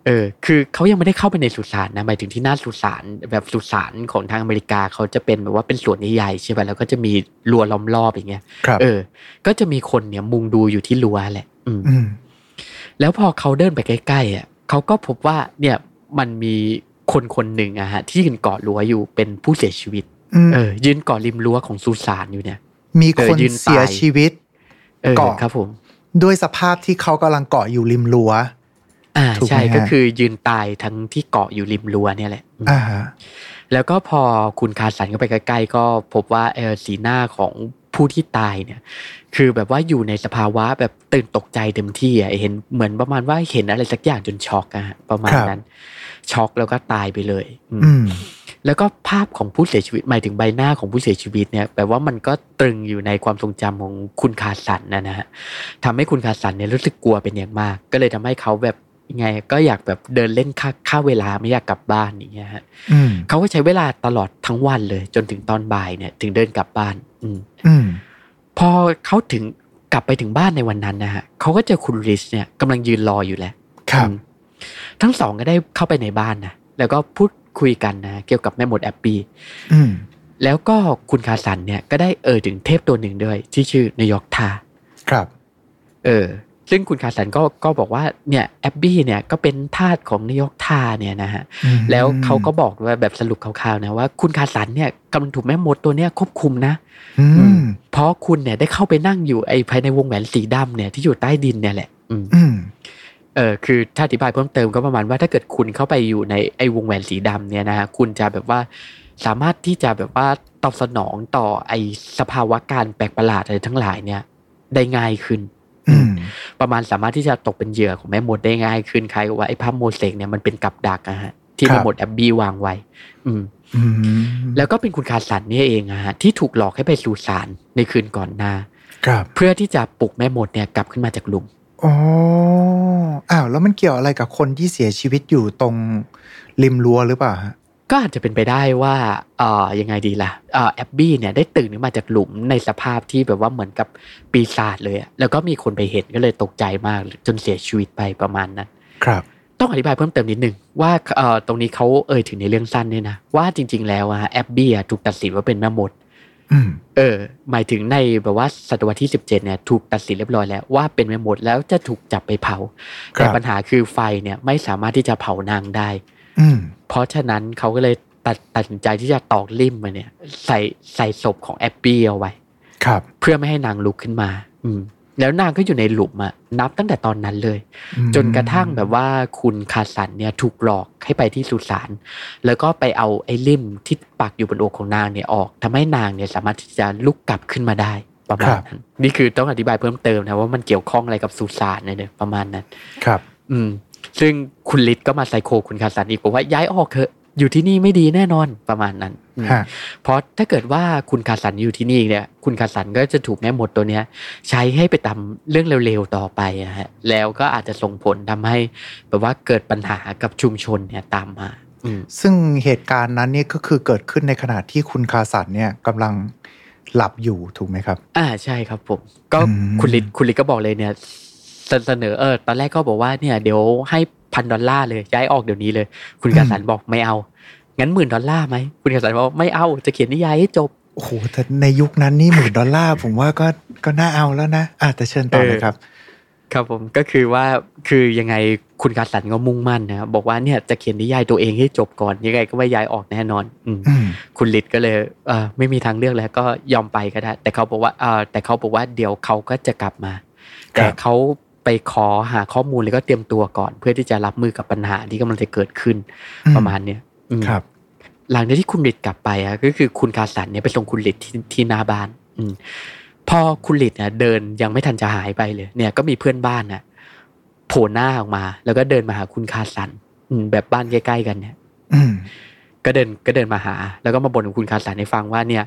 [SPEAKER 3] เออคือเขายังไม่ได้เข้าไปในสุสานนะหมายถึงที่หน้าสุสานแบบสุสานของทางอเมริกาเขาจะเป็นแบบว่าเป็นสวนใหญ่ใช่ไหมแล้วก็จะมีรั้วล้อมรอบอย่างเงี้ยเออ ก็จะมีคนเนี่ยมุงดูอยู่ที่รั้วแหละ อืมแล้วพอเขาเดินไปใกล้ๆอะเขาก็พบว่าเนี่ยมันมีคนคนหนึ่งอะฮะที่ยืนเกาะรั้วอยู่เป็นผู้เสียชีวิต เออ ยืนเกาะริมรั้วของสุสานอยู่เนี่ย
[SPEAKER 1] มีคนเสียชีวิต
[SPEAKER 3] เกาะครับผม
[SPEAKER 1] ด้วยสภาพที่เขากำลังเกาะอยู่ริมรั้ว
[SPEAKER 3] อ่าใช่ก็คือยืนตายทั้งที่เกาะอยู่ริมรั้วเนี่ยแหละ
[SPEAKER 1] อ่า
[SPEAKER 3] แล้วก็พอคุณคาสันก็ไปใกล้ๆก็พบว่าเออสีหน้าของผู้ที่ตายเนี่ย คือแบบว่าอยู่ในสภาวะแบบตื่นตกใจเต็มที่อะเห็นเหมือนประมาณว่าเห็นอะไรสักอย่างจนช็อกอะประมาณนั้น ช็อกแล้วก็ตายไปเลย
[SPEAKER 1] อืม
[SPEAKER 3] แล้วก็ภาพของผู้เสียชีวิตหมายถึงใบหน้าของผู้เสียชีวิตเนี่ยแปลว่ามันก็ตรึงอยู่ในความทรงจำของคุณคาสันนะนะฮะทำให้คุณคาสันเนี่ยรู้สึกกลัวเป็นอย่างมาก ก็เลยทำให้เขาแบบยังไงก็อยากแบบเดินเล่นค่าค่าเวลาไม่อยากกลับบ้านอย่างเงี้ยฮะเขาก็ใช้เวลาตลอดทั้งวันเลย จนถึงตอนบ่ายเนี่ย ถึงเดินกลับบ้าน อืม
[SPEAKER 1] อืม
[SPEAKER 3] พอเขาถึงกลับไปถึงบ้านในวันนั้นนะฮะเขาก็เจอคุณริสเนี่ยกำลังยืนรออยู่แล้ว
[SPEAKER 1] ครับ
[SPEAKER 3] ทั้งสองก็ได้เข้าไปในบ้านนะแล้วก็พูด คุยกันนะเกี่ยวกับแม่มดแอปปี้แล้วก็คุณคาสันเนี่ยก็ได้เอ่ยถึงเทพตัวหนึ่งด้วย ที่ชื่อนายกทา
[SPEAKER 1] ครับ
[SPEAKER 3] เออ ซึ่งคุณคาสันก็ก็บอกว่าเนี่ยแอบบี้เนี่ยก็เป็นทาสของนายกทาเนี่ยนะฮะ แล้วเขาก็บอกว่าแบบสรุปคร่าวๆนะว่าคุณคาสันเนี่ยกำลังถูกแม่มดตัวเนี้ยควบคุมนะเพราะคุณเนี่ยได้เข้าไปนั่งอยู่ไอ้ภายในวงแหวนสีดำเนี่ยที่อยู่ใต้ดินเนี่ยแหละ
[SPEAKER 1] อืม
[SPEAKER 3] เออคือถ้าอธิบายเพิ่มเติมก็ประมาณว่าถ้าเกิดคุณเข้าไปอยู่ในไอ้วงแหวนสีดำเนี่ยนะฮะคุณจะแบบว่าสามารถที่จะแบบว่าตอบสนองต่อไอ้สภาวะการแปลกประหลาดอะไรทั้งหลายเนี่ย ได้ง่ายขึ้นประมาณสามารถที่จะตกเป็นเหยื่อของแม่มดได้ง่ายขึ้นคล้ายกับว่าไอ้ภาพโมเสกเนี่ยมันเป็นกับดักอะฮะที่แม่มดแอบบี้วางไว้ อืมแล้วก็เป็นคุณคาสันนี่เองอะฮะที่ถูกหลอกให้ไปสู่ศาลในคืนก่อนหน้าเพื่อที่จะปลุกแม่มดเนี่ยกลับขึ้นมาจากหลุม
[SPEAKER 1] อ๋อ อ้าว แล้วมันเกี่ยวอะไรกับคนที่เสียชีวิตอยู่ตรงริมรั้วหรือเปล่าฮะ
[SPEAKER 3] ก็อาจจะเป็นไปได้ว่าเอ่อยังไงดีล่ะเอ่อแอบบี้เนี่ยได้ตื่นขึ้นมาจากหลุมในสภาพที่แบบว่าเหมือนกับปีศาจเลยแล้วก็มีคนไปเห็นก็เลยตกใจมากจนเสียชีวิตไปประมาณนั้น
[SPEAKER 1] ครับ
[SPEAKER 3] ต้องอธิบายเพิ่มเติมนิดนึงว่าเอ่อตรงนี้เขาเอ่ยถึงในเรื่องสั้นเนี่ยนะว่าจริง ๆ แล้วอะแอบบี้ถูกตัดสินว่าเป็นแม่มด เออ หมายถึงในแบบว่าศตวรรษที่สิบเจ็ดเนี่ยถูกตัดสินเรียบร้อยแล้วว่าเป็นแม่มดแล้วจะถูกจับไปเผา แต่ปัญหาคือไฟเนี่ยไม่สามารถที่จะเผานางได้เพราะฉะนั้นเขาก็เลยตัดตัดสินใจที่จะตอกลิ่มมาเนี่ย ใส่ใส่ศพของแอปปี้เอาไว้
[SPEAKER 1] ครับ
[SPEAKER 3] เพื่อไม่ให้นางลุกขึ้นมา อืม แล้วนางก็อยู่ในหลุมอะนับตั้งแต่ตอนนั้นเลย จนกระทั่งแบบว่าคุณคาสันเนี่ยถูกหลอกให้ไปที่สุสานแล้วก็ไปเอาไอ้ลิ่มที่ปักอยู่บนอกของนางเนี่ยออกทำให้นางเนี่ยสามารถที่จะลุกกลับขึ้นมาได้ประมาณนั้นนี่คือต้องอธิบายเพิ่มเติมนะว่ามันเกี่ยวข้องอะไรกับสุสานเนี่ยประมาณนั้น
[SPEAKER 1] ครับ
[SPEAKER 3] อืม ซึ่งคุณลิศก็มาไซโคคุณคาสันอีกบอกว่าย้ายออกเถอะ อยู่ที่นี่ไม่ดีแน่นอนประมาณนั้นเพราะถ้าเกิดว่าคุณคาสันอยู่ที่นี่เนี่ย คุณคาสันก็จะถูกแม่หมดตัวเนี้ย ใช้ให้ไปทาเรื่องเร็วๆต่อไปอะฮะแล้วก็อาจจะส่งผลทำให้แบบว่าเกิดปัญหากับชุมชนเนี่ยตามมา
[SPEAKER 1] ซึ่งเหตุการณ์นั้นเนี่ยก็คือเกิดขึ้นในขณะที่คุณคาสันเนี่ยกำลังหลับอยู่ถูกไหมครับ
[SPEAKER 3] อ่าใช่ครับผมก็คุณลิศคุณลิศก็บอกเลยเนี่ยเสนอเออตอนแรกก็บอกว่าเนี่ยเดี๋ยวให้ พันดอลลาร์เลยย้ายออกเดี๋ยวนี้เลย คุณกาสันบอกไม่เอา งั้นหมื่นดอลลาร์ไหมคุณกาสันบอกไม่เอาจะเขียนนิยายให้จบ
[SPEAKER 1] โอ้โหแต่ในยุคนั้นนี่หมื่นดอลลาร์ผมว่าก็ก็น่าเอาแล้วนะอะแต่เชิญต่อเลยครับ
[SPEAKER 3] ครับผมก็คือว่าคือยังไงคุณการสันก็มุ่งมั่นนะบอกว่าเนี่ยจะเขียนนิยายตัวเองให้จบก่อนยังไงก็ไม่ย้ายออกแน่นอนอืคุณลิดก็เลยเออไม่มีทางเลือกแล้วก็ยอมไปก็ได้ แต่เขาบอกว่าเออแต่เขาบอกว่าเดี๋ยวเขาก็จะกลับมา แต่เขา ไปขอหาข้อมูลแล้วก็เตรียมตัวก่อน เพื่อที่จะรับมือกับปัญหาที่กำลังจะเกิดขึ้นประมาณเนี้ย
[SPEAKER 1] ครับ
[SPEAKER 3] หลังจากที่คุณลิดกลับไปอะก็คือคุณคาสันเนี่ยไปส่งคุณลิดที่ที่หน้าบ้าน อืพอคุณลิดเนี่ยเดินยังไม่ทันจะหายไปเลย เนี่ยก็มีเพื่อนบ้านน่ะโผล่หน้าออกมา แล้วก็เดินมาหาคุณคาสัน อืแบบบ้านใกล้ๆกันเนี่ยก็เดินก็เดินมาหา แล้วก็มาบ่นกับคุณคาสันให้ฟังว่าเนี่ย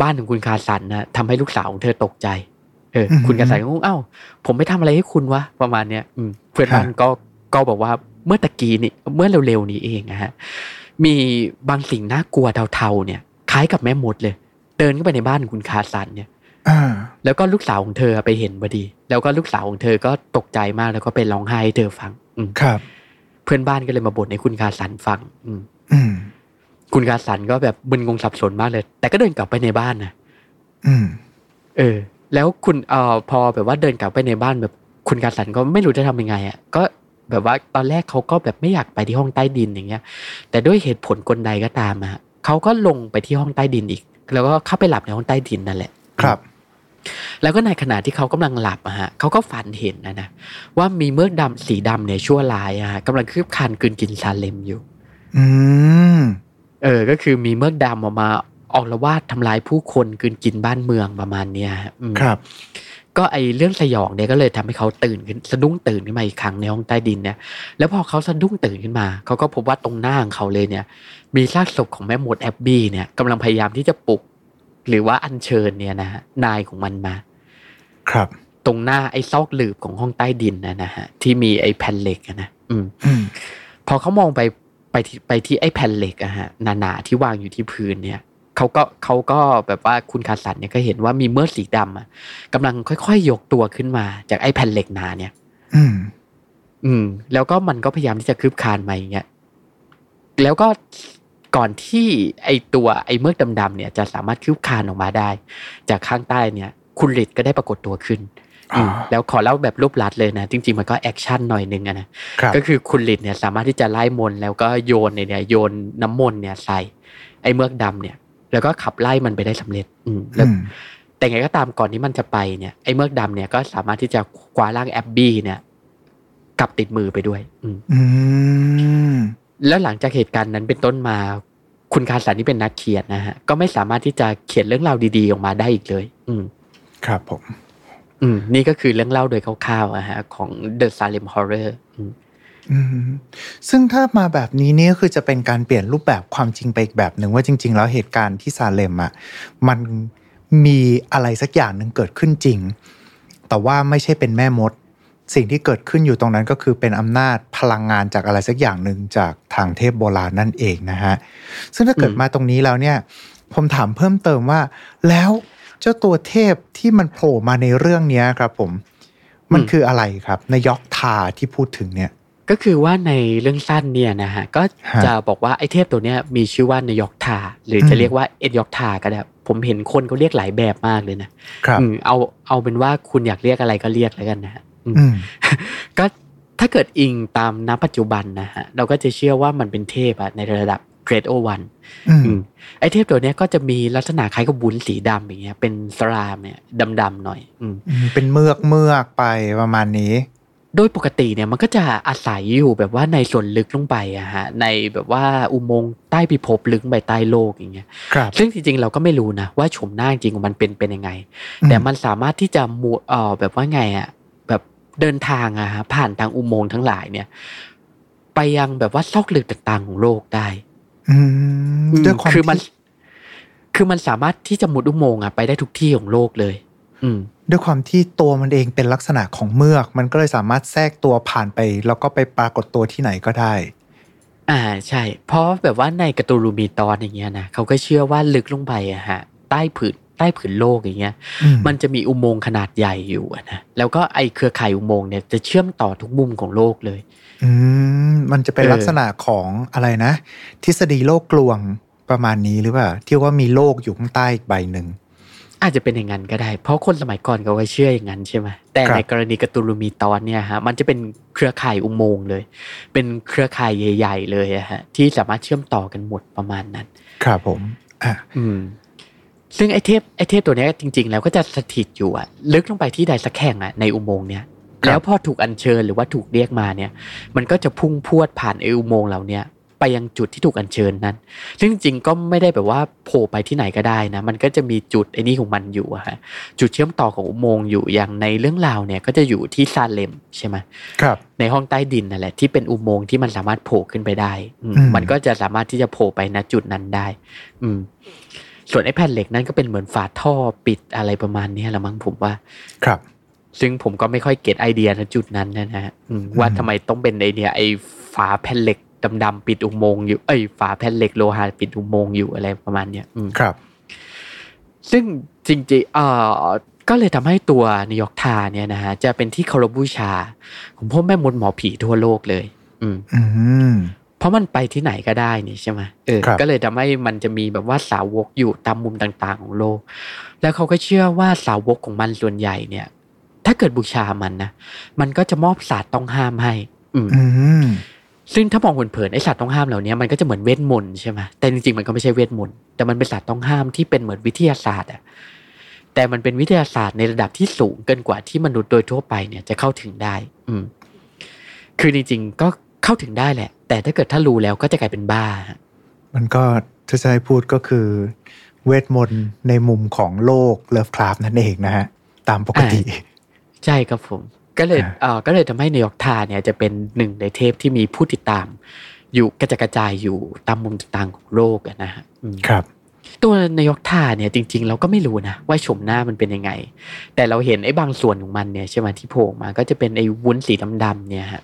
[SPEAKER 3] บ้านของคุณคาสันนะทำให้ลูกสาวของเธอตกใจ เออคุณคาสันก็งงเอ้าผมไม่ทำอะไรให้คุณวะประมาณเนี้ยอืเพื่อนบ้านก็ก็บอกว่าเมื่อตะกี้นี่เมื่อเร็วๆนี้เองนะฮะมีบางสิ่งน่ากลัวเทาๆเนี่ย คล้ายกับแม่มดเลย เดินเข้าไปในบ้านคุณคาสันเนี่ยแล้วก็ลูกสาวของเธอไปเห็นพอดี แล้วก็ลูกสาวของเธอก็ตกใจมากแล้วก็ไปร้องไห้เธอฟัง
[SPEAKER 1] อืครับ
[SPEAKER 3] เพื่อนบ้านก็เลยมาบ่นให้คุณคาสันฟัง อื
[SPEAKER 1] มอืม
[SPEAKER 3] คุณคาสันก็แบบมึนงงสับสนมากเลย แต่ก็เดินกลับไปในบ้านนะ
[SPEAKER 1] อืม
[SPEAKER 3] เออ แล้วคุณเอ่อพอแบบว่าเดินกลับไปในบ้านแบบคุณคาสันก็ไม่รู้จะทำยังไงอะก็แบบว่าตอนแรกเขาก็แบบไม่อยากไปที่ห้องใต้ดินอย่างเงี้ย แต่ด้วยเหตุผลกลใดก็ตามอะเขาก็ลงไปที่ห้องใต้ดินอีก แล้วก็เข้าไปหลับในห้องใต้ดินนั่นแหละ
[SPEAKER 1] ครับ
[SPEAKER 3] แล้วก็ในขณะที่เขากำลังหลับอะฮะเขาก็ฝันเห็นนะนะว่ามีเมือกดำสีดำเนี่ยชั่วลายอะฮะกำลังคืบคันกืนกินซาเลมอยู่
[SPEAKER 1] อืม
[SPEAKER 3] เออ ก็คือมีเมือกดำออกมา ออกละวาดทำลายผู้คนกืนกินบ้านเมืองประมาณเนี้ย
[SPEAKER 1] ครับ
[SPEAKER 3] ก็ไอเรื่องสยองเนี่ยก็เลยทำให้เขาตื่นขึ้นสะดุ้งตื่นขึ้นมาอีกครั้งในห้องใต้ดินเนี่ย แล้วพอเขาสะดุ้งตื่นขึ้นมาเขาก็พบว่าตรงหน้าของเขาเลยเนี่ย มีซากศพของแม่มดแอบบี้เนี่ยกำลังพยายามที่จะปลุก หรือว่าอัญเชิญเนี่ยนะฮะนายของมันมา
[SPEAKER 1] ครับ
[SPEAKER 3] ตรงหน้าไอ้ซอกหลืบของห้องใต้ดินนะนะฮะที่มีไอ้แผ่นเหล็กนะอืมพอเขามองไปไปที่ไปที่ไอ้แผ่นเหล็กอะฮะหนาๆที่วางอยู่ที่พื้นเนี่ย เขาก็เขาก็แบบว่าคุณคาสันเนี่ยก็เห็นว่ามีเมือกสีดำอะกำลังค่อยๆยกตัวขึ้นมา จากไอ้แผ่นเหล็กหนาเนี่ย
[SPEAKER 1] อืม
[SPEAKER 3] อืม แล้วก็มันก็พยายามที่จะคืบคลานมาอย่างเงี้ยแล้วก็ก่อนที่ไอตัวไอเมือกดำๆเนี่ย จะสามารถคืบคลานออกมาได้ จากข้างใต้เนี่ย คุณลิดก็ได้ปรากฏตัวขึ้นแล้วขอเล่าแบบรวบรัดเลยนะ จริง ๆ มันก็ action หน่อยนึงนะก็คือคุณลิดเนี่ยสามารถที่จะไล่มนต์แล้วก็โยนเนี่ยโยนน้ำมนต์เนี่ยใส่ไอเมือกดำเนี่ย แล้วก็ขับไล่มันไปได้สำเร็จ อืแล้วแต่ไงก็ตามก่อนที่มันจะไปเนี่ยไอเมือกดำเนี่ยก็สามารถที่จะคว้าร่างแอบบี้เนี่ยกลับติดมือไปด้วย
[SPEAKER 1] อืม
[SPEAKER 3] แล้วหลังจากเหตุการณ์นั้นเป็นต้นมา คุณคาสันที่เป็นนักเขียนนะฮะก็ไม่สามารถที่จะเขียนเรื่องราวดีๆออกมาได้อีกเลย อืม
[SPEAKER 1] ครับผม
[SPEAKER 3] อืม นี่ก็คือเรื่องเล่าโดยคร่าวๆอะฮะของ The Salem Horror อืม
[SPEAKER 1] อืม ซึ่งถ้ามาแบบนี้นี่ก็คือจะเป็นการเปลี่ยนรูปแบบความจริงไปอีกแบบหนึ่งว่าจริง ๆ แล้วเหตุการณ์ที่ซาเลมอะมันมีอะไรสักอย่างหนึ่งเกิดขึ้นจริง แต่ว่าไม่ใช่เป็นแม่มด สิ่งที่เกิดขึ้นอยู่ตรงนั้นก็คือเป็นอำนาจพลังงานจากอะไรสักอย่างหนึ่งจากทางเทพโบราณนั่นเองนะฮะซึ่งถ้าเกิดมาตรงนี้แล้วเนี่ย ผมถามเพิ่มเติมว่า แล้วเจ้าตัวเทพที่มันโผล่มาในเรื่องนี้ครับผม มันคืออะไรครับ ในยอกทาที่พูดถึงเนี่ย
[SPEAKER 3] ก็คือว่าในเรื่องสั้นเนี่ยนะฮะก็จะบอกว่าไอ้เทพตัวเนี้ยมีชื่อว่านยอกทาหรือจะเรียกว่าเอ็ดยอกทาก็ได้ผมเห็นคนเขาเรียกหลายแบบมากเลยนะครับเอาเอาเป็นว่าคุณอยากเรียกอะไรก็เรียกแล้วกันนะก็ถ้าเกิดอิงตามณปัจจุบันนะฮะเราก็จะเชื่อว่ามันเป็นเทพอะในระดับเกรดโอวันไอเทพตัวนี้ก็จะมีลักษณะคล้ายกับบุญสีดำอย่างเงี้ยเป็นสรามเนี่ยดำๆหน่อย อื
[SPEAKER 1] เป็นเมือกเมือกไปประมาณนี้
[SPEAKER 3] โดยปกติเนี่ยมันก็จะอาศัยอยู่แบบว่าในส่วนลึกลงไปอะฮะในแบบว่าอุโมงค์ใต้พิภพลึกไปใต้โลกอย่างเงี้ยซึ่งจริงๆเราก็ไม่รู้นะว่าชมหน้าจริงของมันเป็นเป็นยังไง แต่มันสามารถที่จะมูเอ่อแบบว่าไงอะเดินทางอะฮะผ่านทางอุโมงค์ทั้งหลายเนี่ย ไปยังแบบว่าซอกลึกต่างๆของโลกได้
[SPEAKER 1] อืมด้วยความ
[SPEAKER 3] คือมัน คือมันสามารถที่จะมุดอุโมงค์อะไปได้ทุกที่ของโลกเลยอืม
[SPEAKER 1] ด้วยความที่ตัวมันเองเป็นลักษณะของเมือก มันก็เลยสามารถแทรกตัวผ่านไป แล้วก็ไปปรากฏตัวที่ไหนก็ได้
[SPEAKER 3] อ่าใช่ เพราะแบบว่าในกระตูรูมีตอนอย่างเงี้ยนะเขาก็เชื่อว่าลึกลงไปอะฮะ ใต้ผืนใต้ผืนโลกอย่างเงี้ย มันจะมีอุโมงค์ขนาดใหญ่อยู่นะแล้วก็ไอเครือข่ายอุโมงค์เนี่ยจะเชื่อมต่อทุกมุมของโลกเลย
[SPEAKER 1] อืมมันจะเป็นลักษณะของอะไรนะ ทฤษฎีโลกกลวงประมาณนี้หรือเปล่าที่ว่ามีโลกอยู่ข้างใต้อีกใบหนึ่ง
[SPEAKER 3] อาจจะเป็นอย่างนั้นก็ได้ เพราะคนสมัยก่อนเขาก็เชื่ออย่างนั้นใช่ไหมแต่ในกรณีกระตูลูมีตอนเนี่ยฮะมันจะเป็นเครือข่ายอุโมงค์เลย เป็นเครือข่ายใหญ่ ๆ เลยฮะที่สามารถเชื่อมต่อกันหมดประมาณนั้น
[SPEAKER 1] ครับผมอะ
[SPEAKER 3] อืมซึ่งไอเทพไอเทพตัวนี้จริง ๆ แล้วก็จะสถิตอยู่อะลึกลงไปที่ใดสักแห่งอะในอุโมงค์เนี่ยแล้วพอถูกอัญเชิญหรือว่าถูกเรียกมาเนี่ย มันก็จะพุ่งพวดผ่านไออุโมงค์เหล่านี้ ไปยังจุดที่ถูกอัญเชิญนั้น ซึ่งจริงก็ไม่ได้แบบว่าโผล่ไปที่ไหนก็ได้นะ มันก็จะมีจุดไอ้นี่ของมันอยู่อะฮะ จุดเชื่อมต่อของอุโมงค์อยู่ อย่างในเรื่องราวเนี่ยก็จะอยู่ที่ซาเลมใช่ไหม
[SPEAKER 1] ครับ
[SPEAKER 3] ในห้องใต้ดินนั่นแหละที่เป็นอุโมงค์ที่มันสามารถโผล่ขึ้นไปได้ มันก็จะสามารถที่จะโผล่ไปณจุดนั้นได้ อืมส่วนไอ้แผ่นเหล็กนั้นก็เป็นเหมือนฝาท่อปิดอะไรประมาณนี้แหละมั้งผมว่า
[SPEAKER 1] ครับ
[SPEAKER 3] ซึ่งผมก็ไม่ค่อยเก็ตไอเดียในจุดนั้นนะฮะว่าทำไมต้องเป็นไอเดียไอ้ฝาแผ่นเหล็ก ดำๆปิดอุโมงค์อยู่เอ้ยฝาแผ่นเหล็กโลหะปิดอุโมงค์อยู่อะไรประมาณเนี้ย
[SPEAKER 1] ครับ
[SPEAKER 3] ซึ่งจริงๆเอ่อก็เลยทำให้ตัวนิยอร์กทาเนี่ยนะฮะจะเป็นที่เคารพบูชาของพวกแม่มดหมอผีทั่วโลกเลย อืมเพราะมันไปที่ไหนก็ได้นี่ใช่ไหมเออก็เลยทำให้มันจะมีแบบว่าสาวกอยู่ตามมุมต่างๆ ของโลก แล้วเขาก็เชื่อว่าสาวกของมันส่วนใหญ่เนี่ย ถ้าเกิดบูชามันนะมันก็จะมอบศาสตร์ต้องห้ามให้ อืม ซึ่งถ้ามองเผินๆไอสัตว์ต้องห้ามเหล่านี้มันก็จะเหมือนเวทมนต์ใช่ไหมแต่จริงๆมันก็ไม่ใช่เวทมนต์แต่มันเป็นสัตว์ต้องห้ามที่เป็นเหมือนวิทยาศาสตร์อะแต่มันเป็นวิทยาศาสตร์ในระดับที่สูงเกินกว่าที่มนุษย์โดยทั่วไปเนี่ยจะเข้าถึงได้ อืม คือจริงๆก็เข้าถึงได้แหละ แต่ถ้าเกิดถ้ารู้แล้วก็จะกลายเป็นบ้า
[SPEAKER 1] มันก็ถ้าจะให้พูดก็คือเวทมนต์ในมุมของโลกเลิฟคราฟนั่นเองนะฮะ ตามปกติ
[SPEAKER 3] ใช่ครับผม ก็เลยเออก็เลยทำให้นิวยอร์กทาเนี่ยจะเป็นหนึ่งในเทพที่มีผู้ติดตาม อยู่กระจายกระจายอยู่ตามมุมต่างๆของโลกนะฮะ
[SPEAKER 1] ครับ
[SPEAKER 3] ตัวนายกทาเนี่ยจริง ๆ เราก็ไม่รู้นะว่าชมหน้ามันเป็นยังไง แต่เราเห็นไอ้บางส่วนของมันเนี่ยใช่ไหมที่โผล่มา ก็จะเป็นไอ้วุ้นสีดำๆเนี่ยฮะ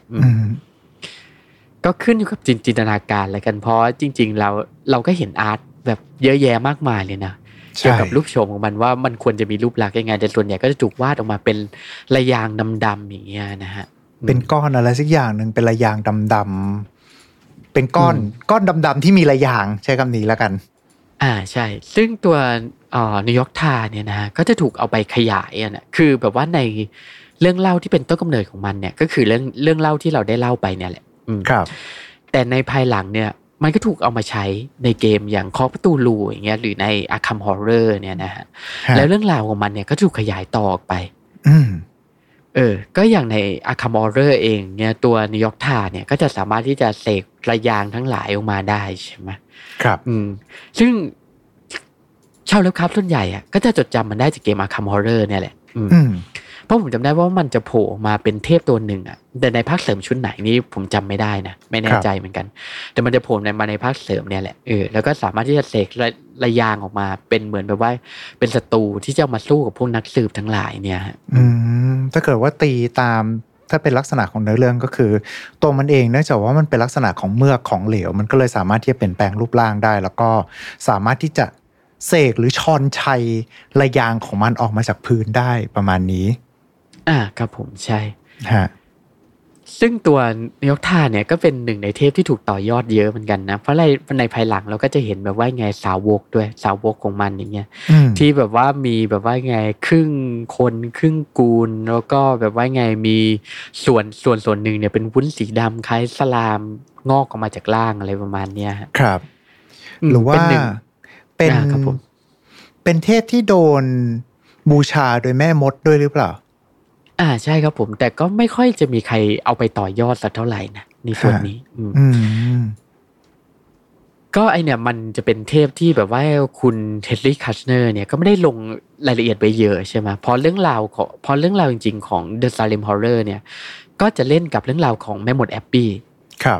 [SPEAKER 3] ก็ขึ้นอยู่กับจินตนาการอะไรกันเพราะจริง ๆ เราเราก็เห็นอาร์ตแบบเยอะแยะมากมายเลยนะ เกี่ยวกับรูปโฉมของมันว่ามันควรจะมีรูปลักษณ์ยังไงแต่ส่วนใหญ่ก็จะถูกวาดออกมาเป็นระยางดำๆอย่างเงี้ยนะฮะ
[SPEAKER 1] เป็นก้อนอะไรสักอย่างหนึ่งเป็นระยางดำๆเป็นก้อนก้อนดำๆที่มีระยางใช้คำนี้แล้วกัน
[SPEAKER 3] อ่าใช่ ซึ่งตัวนิวยอร์กทาเนี่ยนะก็จะถูกเอาไปขยายอะนะคือแบบว่าในเรื่องเล่าที่เป็นต้นกำเนิดของมันเนี่ย ก็คือเรื่องเรื่องเล่าที่เราได้เล่าไปเนี่ยแหละ
[SPEAKER 1] ครับ
[SPEAKER 3] แต่ในภายหลังเนี่ย มันก็ถูกเอามาใช้ในเกมอย่าง Call of Cthulhu อย่างเงี้ยหรือใน Arkham Horror เนี่ยนะฮะแล้วเรื่องราวของมันเนี่ยก็ถูกขยายต่อออกไป
[SPEAKER 1] อืม
[SPEAKER 3] เออ ก็อย่างใน Arkham Horror เองเนี่ยตัว Nyogtha เนี่ยก็จะสามารถที่จะเสกระยางทั้งหลายออกมาได้ใช่ไหม
[SPEAKER 1] ครับ
[SPEAKER 3] อืม ซึ่งชาวเล็บครับส่วนใหญ่อะก็จะจดจำมันได้จากเกม Arkham Horror เนี่ยแหละ อืม เพราะผมจำได้ว่ามันจะโผล่มาเป็นเทพตัวหนึ่งอะแต่ในภาคเสริมชุดไหนนี่ผมจำไม่ได้นะไม่แน่ใจเหมือนกัน แต่มันจะโผล่ในมาในภาคเสริมเนี่ยแหละเออแล้วก็สามารถที่จะเสกระระยางออกมาเป็นเหมือนแบบว่าเป็นศัตรูที่จะมาสู้กับพวกนักสืบทั้งหลายเนี่ย
[SPEAKER 1] อืมถ้าเกิดว่าตีตามถ้าเป็นลักษณะของเนื้อเรื่องก็คือ ตัวมันเองเนื่องจากว่ามันเป็นลักษณะของเมือกของเหลว มันก็เลยสามารถที่จะเปลี่ยนแปลงรูปร่างได้ แล้วก็สามารถที่จะเสกหรือชอนชัยระยางของมันออกมาจากพื้นได้ประมาณนี้
[SPEAKER 3] อ่าครับผมใช่
[SPEAKER 1] ฮะ
[SPEAKER 3] ซึ่งตัวยกท่าเนี่ยก็เป็นหนึ่งในเทพที่ถูกต่อยอดเยอะเหมือนกันนะ เพราะในในภายหลังเราก็จะเห็นแบบว่าไงสาวกด้วยสาวกของมันอย่างเงี้ยที่แบบว่ามีแบบว่าไงครึ่งคนครึ่งกูล แล้วก็แบบว่าไงมีส่วนส่วนส่วนหนึ่งเนี่ยเป็นวุ้นสีดำคล้ายสลามงอกออกมาจากล่างอะไรประมาณเนี้ย
[SPEAKER 1] ครับ หรือว่าเป็นเป็นเทพที่โดนบูชาโดยแม่มดด้วยหรือเปล่า
[SPEAKER 3] อ่าใช่ครับผม แต่ก็ไม่ค่อยจะมีใครเอาไปต่อยอดสักเท่าไหร่นะในส่วนนี้
[SPEAKER 1] อืม
[SPEAKER 3] ก็ไอเนี่ยมันจะเป็นเทพที่แบบว่าคุณเทดลี่คัชเนอร์เนี่ยก็ไม่ได้ลงรายละเอียดไปเยอะใช่ไหมพอเรื่องราวของพอเรื่องราวจริง ๆ ของ The Salem Horror เนี่ย ก็จะเล่นกับเรื่องราวของแม่มดแอบบี้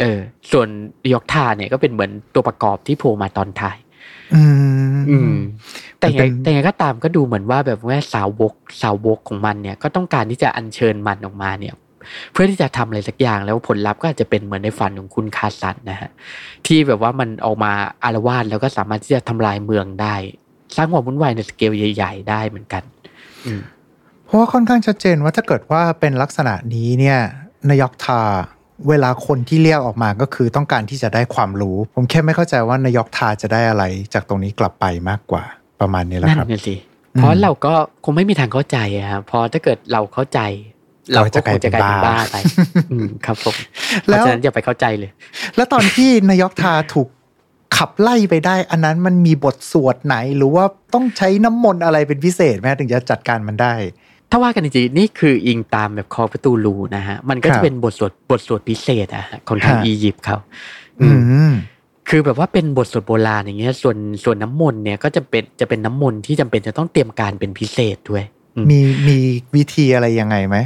[SPEAKER 3] เออ ส่วน Nyogtha เนี่ยก็เป็นเหมือนตัวประกอบที่โผล่มาตอนท้าย
[SPEAKER 1] อืม
[SPEAKER 3] แต่ไงแต่ไงก็ตามก็ดูเหมือนว่าแบบว่าสาวกสาวกของมันเนี่ย ก็ต้องการที่จะอัญเชิญมันออกมาเนี่ย เพื่อที่จะทำอะไรสักอย่างแล้วผลลัพธ์ก็อาจจะเป็นเหมือนในฝันของคุณคาร์สันนะฮะที่แบบว่ามันออกมาอาละวาดแล้วก็สามารถที่จะทำลายเมืองได้ สร้างความวุ่นวายในสเกลใหญ่ ๆ ได้เหมือนกัน
[SPEAKER 1] เพราะว่าค่อนข้างชัดเจนว่าถ้าเกิดว่าเป็นลักษณะนี้เนี่ยนายกทา เวลาคนที่เรียกออกมาก็คือต้องการที่จะได้ความรู้ ผมแค่ไม่เข้าใจว่านายกทาจะได้อะไร จากตรงนี้กลับไปมากกว่าประมาณนี้แหละครับ
[SPEAKER 3] นั่นสิเพราะเราก็คงไม่มีทางเข้าใจอะครับเพราะถ้าเกิดเราเข้าใจ เราก็คงจะกลายเป็นบ้าไปครับผมเพราะฉะนั้นอย่าไปเข้าใจเลย
[SPEAKER 1] แล้วตอนที่นายกทาถูกขับไล่ไปได้ อันนั้นมันมีบทสวดไหน หรือว่าต้องใช้น้ำมนต์อะไรเป็นพิเศษไหมถึงจะจัดการมันได้
[SPEAKER 3] ถ้าว่ากันจริงๆนี่คืออิงตามแบบคอประตูรูนะฮะ มันก็จะเป็นบทสวดบทสวดพิเศษอะฮะของทางอียิปต์เขา
[SPEAKER 1] อืม
[SPEAKER 3] คือแบบว่าเป็นบทสวดโบราณอย่างเงี้ย ส่วนส่วนน้ำมนต์เนี่ยก็จะเป็นจะเป็นน้ำมนต์ที่จำเป็นจะต้องเตรียมการเป็นพิเศษด้วย
[SPEAKER 1] มีมีวิธีอะไรยังไงไหม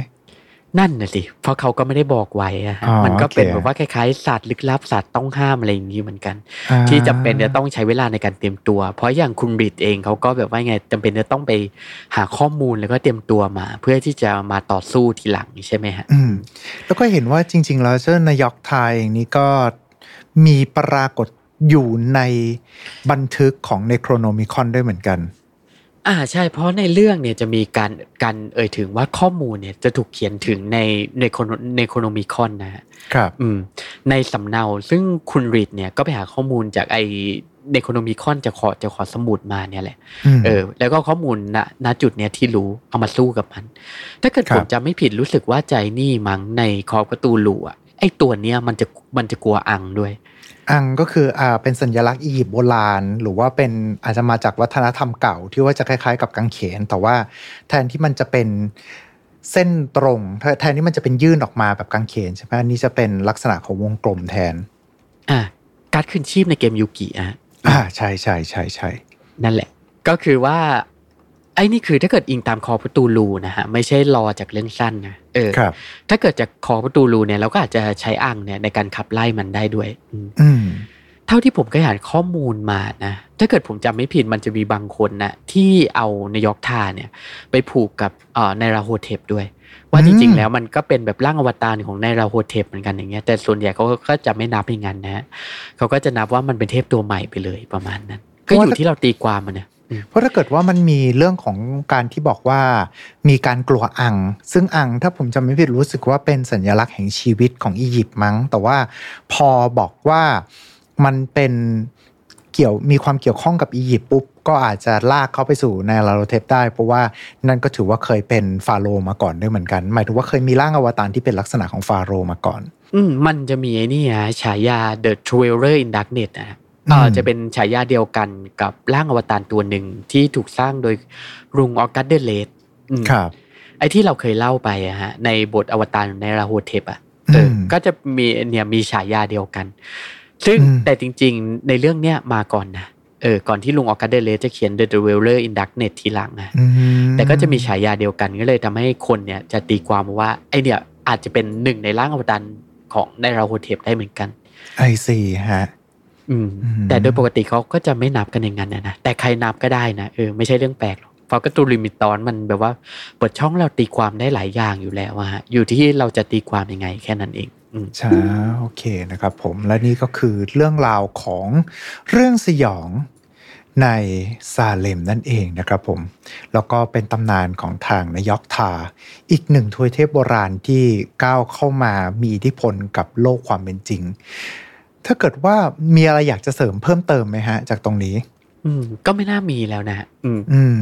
[SPEAKER 3] นั่นน่ะสิ เพราะเขาก็ไม่ได้บอกไว้อะมันก็เป็นแบบว่าคล้ายๆสัตว์ลึกลับสัตว์ต้องห้ามอะไรอย่างนี้เหมือนกัน ที่จำเป็นจะต้องใช้เวลาในการเตรียมตัว เพราะอย่างคุณบิดเองเขาก็แบบว่าไงจำเป็นจะต้องไปหาข้อมูลแล้วก็เตรียมตัวมา เพื่อที่จะมาต่อสู้ทีหลังใช่ไหมฮะ
[SPEAKER 1] อืมแล้วก็เห็นว่าจริง ๆ แล้วเจ้านายกไทยเองนี้ก็มีปรากฏอยู่ในบันทึกของในโครโนมิคอนด้วยเหมือนกัน
[SPEAKER 3] อ่าใช่เพราะในเรื่องเนี่ยจะมีการการเอ่ยถึงว่าข้อมูลเนี่ยจะถูกเขียนถึงในในในโคโนมิคอนนะ
[SPEAKER 1] ครับ
[SPEAKER 3] อืมในสำเนาซึ่งคุณรีดเนี่ยก็ไปหาข้อมูลจากไอในโคโนมิคอนจะขอจะขอสมุดมาเนี่ยแหละเออแล้วก็ข้อมูลณณจุดเนี้ยที่รู้เอามาสู้กับมัน ถ้าเกิดผมจะไม่ผิดรู้สึกว่าใจนี่มั้งในคอประตูลูอะไอตัวเนี้ยมันจะมันจะกลัวอังด้วย
[SPEAKER 1] อังก็คืออ่าเป็นสัญลักษณ์อียิปต์โบราณ หรือว่าเป็นอาจจะมาจากวัฒนธรรมเก่าที่ว่าจะคล้ายๆ กับกางเขน แต่ว่าแทนที่มันจะเป็นเส้นตรง แทนที่มันจะเป็นยื่นออกมาแบบกางเขนใช่ไหมนี่จะเป็นลักษณะของวงกลมแทน
[SPEAKER 3] อ่าการขึ้นชีพในเกมยูกิอะ
[SPEAKER 1] อ่าใช่ใช่ใช่ใช่
[SPEAKER 3] นั่นแหละ ก็คือว่าไอ้นี่คือถ้าเกิดอิงตามคอประตูรูนะฮะไม่ใช่รอจากเรื่องสั้นนะ เออถ้าเกิดจากคอประตูรูเนี่ยเราก็อาจจะใช้อ่างเนี่ยในการขับไล่มันได้ด้วย
[SPEAKER 1] อื
[SPEAKER 3] เท่าที่ผมเคยอ่านข้อมูลมานะ ถ้าเกิดผมจำไม่ผิดมันจะมีบางคนนะที่เอานยกทาเนี่ย ไปผูกกับเอ่อในราโฮเทปด้วย ว่าจริงๆ แล้วมันก็เป็นแบบร่างอวตารของในราโฮเทปเหมือนกันอย่างเงี้ย แต่ส่วนใหญ่เขาก็จะไม่นับอย่างนั้นนะเขาก็จะนับว่ามันเป็นเทพตัวใหม่ไปเลยประมาณนั้น ก็อยู่ที่เราตีความมันเนี่ย
[SPEAKER 1] เพราะถ้าเกิดว่ามันมีเรื่องของการที่บอกว่า มีการกลัวอัง ซึ่งอังถ้าผมจำไม่ผิดรู้สึกว่าเป็นสัญลักษณ์แห่งชีวิตของอียิปต์มั้ง แต่ว่าพอบอกว่ามันเป็นเกี่ยวมีความเกี่ยวข้องกับอียิปต์ปุ๊บก็อาจจะลากเขาไปสู่ในลาโรเทปได้ เพราะว่านั่นก็ถือว่าเคยเป็นฟาโรมาก่อนด้วยเหมือนกัน หมายถึงว่าเคยมีร่างอวตารที่เป็นลักษณะของฟาโรมาก่อน
[SPEAKER 3] อืมมันจะมีไอ้นี่ฮะฉายา The Dweller in Darkness นะ จะเป็นฉายาเดียวกันกับร่างอวตารตัวหนึ่งที่ถูกสร้างโดยรุงออกัสเดเลส
[SPEAKER 1] ครับ
[SPEAKER 3] ไอ้ที่เราเคยเล่าไปอะฮะในบทอวตารในราโฮเทปอะเออก็จะมีเนี่ยมีฉายาเดียวกัน ซึ่งแต่จริง ๆ ในเรื่องเนี้ยมาก่อนนะเออก่อนที่ลุงออกัสเดเลสจะเขียน The Dweller in Darkness ทีหลังนะแต่ก็จะมีฉายาเดียวกันก็เลยทำให้คนเนี่ยจะตีความว่าไอ้เนี่ยอาจจะเป็นหนึ่งในร่างอวตารของ Nyarlathotep ได้เหมือนกัน
[SPEAKER 1] I see ฮะ
[SPEAKER 3] อืม แต่โดยปกติเขาก็จะไม่นับกันอย่างนั้นนะแต่ใครนับก็ได้นะเออไม่ใช่เรื่องแปลกหรอกเพราะ Cthulhu Mythos มันแบบว่าเปิดช่องเราตีความได้หลายอย่างอยู่แล้วอะฮะอยู่ที่เราจะตีความยังไงแค่นั้นเอง
[SPEAKER 1] ใช่โอเคนะครับผมและนี่ก็คือเรื่องราวของเรื่องสยองในซาเลมนั่นเองนะครับผม แล้วก็เป็นตำนานของทางนายกทา อีกหนึ่งทวยเทพโบราณที่ก้าวเข้ามามีอิทธิพลกับโลกความเป็นจริง ถ้าเกิดว่ามีอะไรอยากจะเสริมเพิ่มเติมไหมฮะ จากตรงนี้
[SPEAKER 3] อืม ก็ไม่น่ามีแล้วนะอืม
[SPEAKER 1] อืม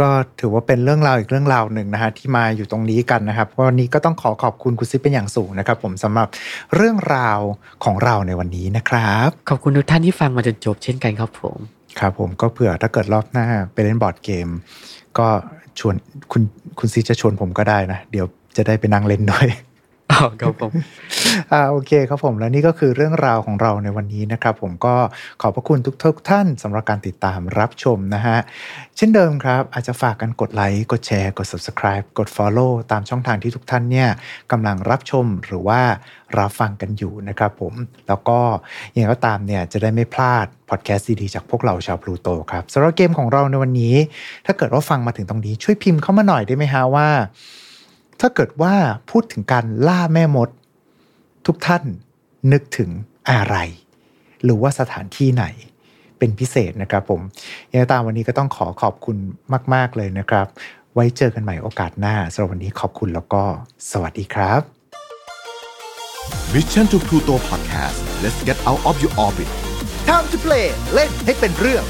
[SPEAKER 1] ก็ถือว่าเป็นเรื่องราวอีกเรื่องราวหนึ่งนะฮะที่มาอยู่ตรงนี้กันนะครับวันนี้ก็ต้องขอขอบคุณคุณซิปเป็นอย่างสูงนะครับ ผมสำหรับเรื่องราวของเราในวันนี้นะครับ
[SPEAKER 3] ขอบคุณทุกท่านที่ฟังมาจนจบเช่นกันครับผม
[SPEAKER 1] ครับผมก็เผื่อถ้าเกิดรอบหน้าไปเล่นบอร์ดเกม ก็ชวนคุณคุณซีจะชวนผมก็ได้นะ เดี๋ยวจะได้ไปนั่งเล่นด้วย
[SPEAKER 3] ครับผม
[SPEAKER 1] อ่าโอเคครับผมแล้วนี่ก็คือเรื่องราวของเราในวันนี้นะครับ ผมก็ขอบพระคุณทุกทุกท่านสำหรับการติดตามรับชมนะฮะเช่นเดิมครับ อาจจะฝากกันกดไลค์กดแชร์กด subscribe กด follow ตามช่องทางที่ทุกท่านเนี่ยกำลังรับชมหรือว่ารับฟังกันอยู่นะครับผมแล้วก็ยังไงก็ตามเนี่ยจะได้ไม่พลาดพอดแคสต์ดีๆจากพวกเราชาวพลูโตครับสำหรับเกมของเราในวันนี้ ถ้าเกิดว่าฟังมาถึงตรงนี้ช่วยพิมพ์เข้ามาหน่อยได้ไหมฮะว่า ถ้าเกิดว่าพูดถึงการล่าแม่มด ทุกท่านนึกถึงอะไร หรือว่าสถานที่ไหนเป็นพิเศษนะครับผมยังตามวันนี้ก็ต้องขอขอบคุณมาก ๆ เลยนะครับ ไว้เจอกันใหม่โอกาสหน้าสำหรับวันนี้ขอบคุณแล้วก็สวัสดีครับ
[SPEAKER 2] Mission to Pluto Podcast let's get out of your orbit
[SPEAKER 1] time to play เล่นให้เป็นเรื่อง